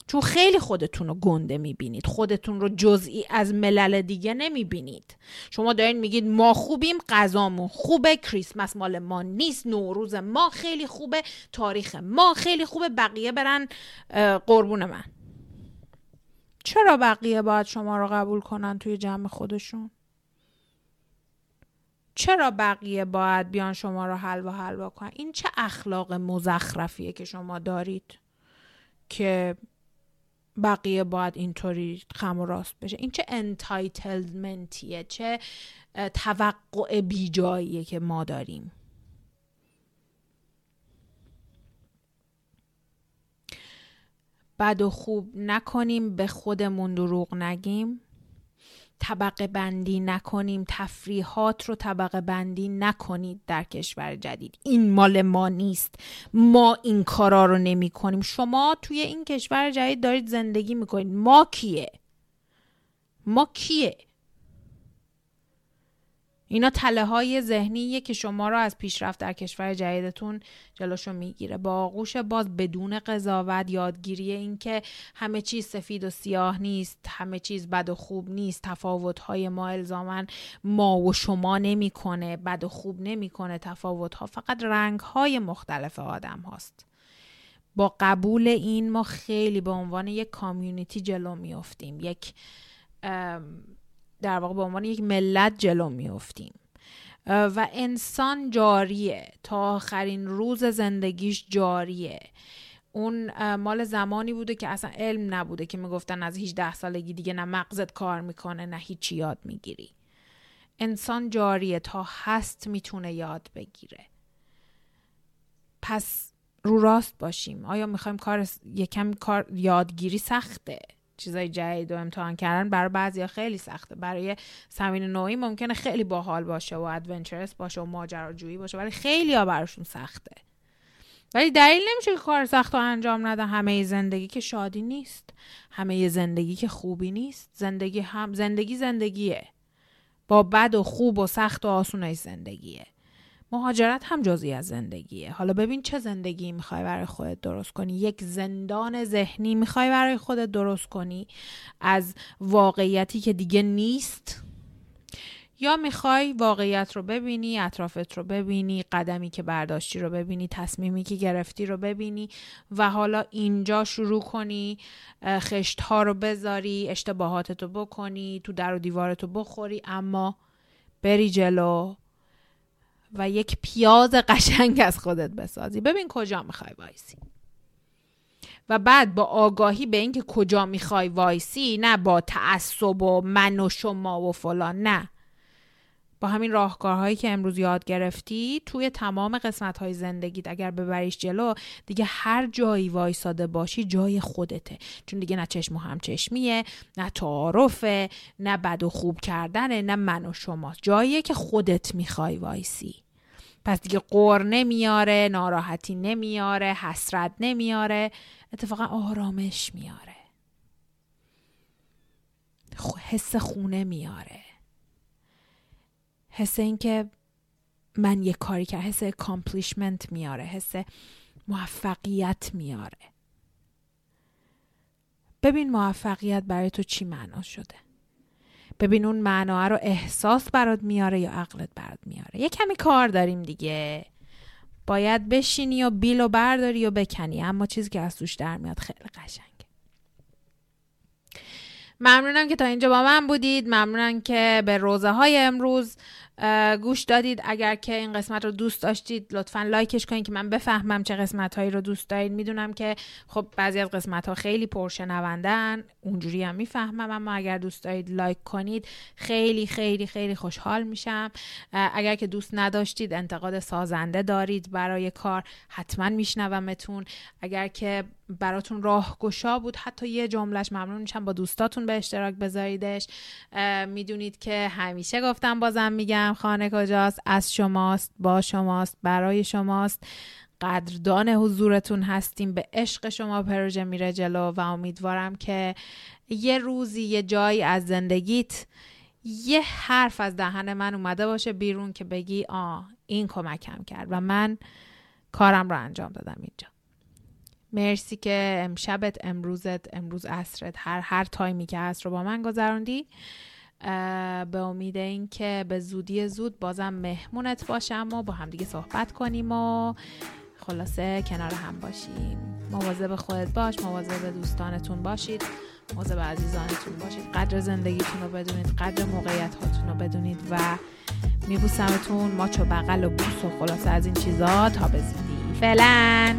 چون خیلی خودتون رو گنده می‌بینید. خودتون رو جزئی از ملل دیگه نمی‌بینید. شما دارین میگید ما خوبیم غذامون خوبه کریسمس مال ما نیست نوروز ما خیلی خوبه تاریخ ما خیلی خوبه بقیه برن قربون من. چرا بقیه باید شما رو قبول کنن توی جمع خودشون؟ چرا بقیه باید بیان شما رو حلوا حلوا کنن؟ این چه اخلاق مزخرفیه که شما دارید که بقیه باید اینطوری خم و راست بشه. این چه انتایتلمنتیه چه توقع بیجاییه که ما داریم. بد و خوب نکنیم به خودمون دروغ نگیم. طبقه بندی نکنیم تفریحات رو طبقه بندی نکنید در کشور جدید. این مال ما نیست. ما این کارا رو نمی کنیم شما توی این کشور جدید دارید زندگی می‌کنید. ما کیه؟ ما کیه؟ اینا تله های ذهنیه که شما را از پیشرفت در کشور جدیدتون جلوشو می‌گیره. با آغوش باز بدون قضاوت یادگیری این که همه چیز سفید و سیاه نیست همه چیز بد و خوب نیست تفاوت های ما الزامن ما و شما نمی‌کنه بد و خوب نمی‌کنه تفاوت ها فقط رنگ های مختلف آدم هاست. با قبول این ما خیلی به عنوان یک کامیونیتی جلو میافتیم. یک در واقع به عنوان یک ملت جلو میفتیم و انسان جاریه. تا آخرین روز زندگیش جاریه. اون مال زمانی بوده که اصلا علم نبوده که می‌گفتن از 18 سالگی دیگه نه مغزت کار می‌کنه نه هیچی یاد می‌گیری. انسان جاریه. تا هست می‌تونه یاد بگیره. پس رو راست باشیم. آیا می‌خوایم کار یکم کار یادگیری سخته؟ چیزای جدید و امتحان کردن برای بعضیا خیلی سخته. برای سمین نوعی ممکنه خیلی باحال باشه و ادونچرس باشه و ماجراجویی باشه ولی خیلی ها براشون سخته. ولی دلیل نمیشه که کار سخت رو انجام نده همه زندگی که شادی نیست. همه زندگی که خوبی نیست. زندگی هم زندگی زندگیه. با بد و خوب و سخت و آسونش زندگیه. مهاجرت هم جزی از زندگیه. حالا ببین چه زندگی می‌خوای برای خودت درست کنی. یک زندان ذهنی می‌خوای برای خودت درست کنی از واقعیتی که دیگه نیست؟ یا می‌خوای واقعیت رو ببینی اطرافت رو ببینی قدمی که برداشتی رو ببینی تصمیمی که گرفتی رو ببینی و حالا اینجا شروع کنی خشت ها رو بذاری اشتباهاتت رو بکنی تو در و دیوارت رو بخوری اما بری جلو. و یک پیاز قشنگ از خودت بسازی. ببین کجا می‌خوای وایسی. و بعد با آگاهی به اینکه کجا می‌خوای وایسی نه با تعصب و من و شما و فلان نه. با همین راهکارهایی که امروز یاد گرفتی توی تمام قسمت های زندگیت اگر ببریش جلو دیگه هر جایی وایساده باشی جای خودته. چون دیگه نه چشم و همچشمیه نه تعارفه نه بد و خوب کردنه نه من و شما جاییه که خودت می‌خوای وایسی. پس دیگه غر نمیاره ناراحتی نمیاره حسرت نمیاره اتفاقا آرامش میاره. حس خونه میاره. حس اینکه من یه کاری که حس accomplishment میاره حس موفقیت میاره. ببین موفقیت برای تو چی معنا شده؟ ببین اون معنا رو احساس برات میاره یا عقلت برات میاره. یه کمی کار داریم دیگه. باید بشینی و بیل و برداری و بکنی. اما چیزی که از توش در میاد خیلی قشنگه. ممنونم که تا اینجا با من بودید. ممنونم که به روزه های امروز گوش دادید. اگر که این قسمت رو دوست داشتید لطفا لایکش کنید که من بفهمم چه قسمت هایی رو دوست دارید. می‌دونم که خب بعضی از قسمت ها خیلی پرشنوندن اونجوری هم می‌فهمم. اما اگر دوست دارید لایک کنید خیلی خیلی خیلی خوشحال میشم. اگر که دوست نداشتید انتقاد سازنده دارید برای کار حتما میشنومتون. اگر که براتون راهگشا بود حتی یه جملهش ممنون میشم با دوستاتون به اشتراک بذاریدش. می‌دونید که همیشه گفتم بازم میگم. خانه کجاست؟ از شماست با شماست برای شماست. قدردان حضورتون هستیم به عشق شما پروژه میره جلو و امیدوارم که یه روزی یه جایی از زندگیت یه حرف از دهن من اومده باشه بیرون که بگی آه این کمکم کرد و من کارم رو انجام دادم اینجا. مرسی که امشبت امروزت امروز عصرت هر هر تایمی که هست رو با من گذروندی. به امید اینکه به زودی زود بازم مهمونت باشم و با همدیگه صحبت کنیم و خلاصه کنار هم باشیم. مواظب خودت باش مواظب دوستانتون باشید مواظب عزیزانتون باشید. قدر زندگیتون رو بدونید قدر موقعیت هاتون رو بدونید و میبوسمتون ماچ و بغل و بوس و خلاصه از این چیزا تا بزیدی فعلا.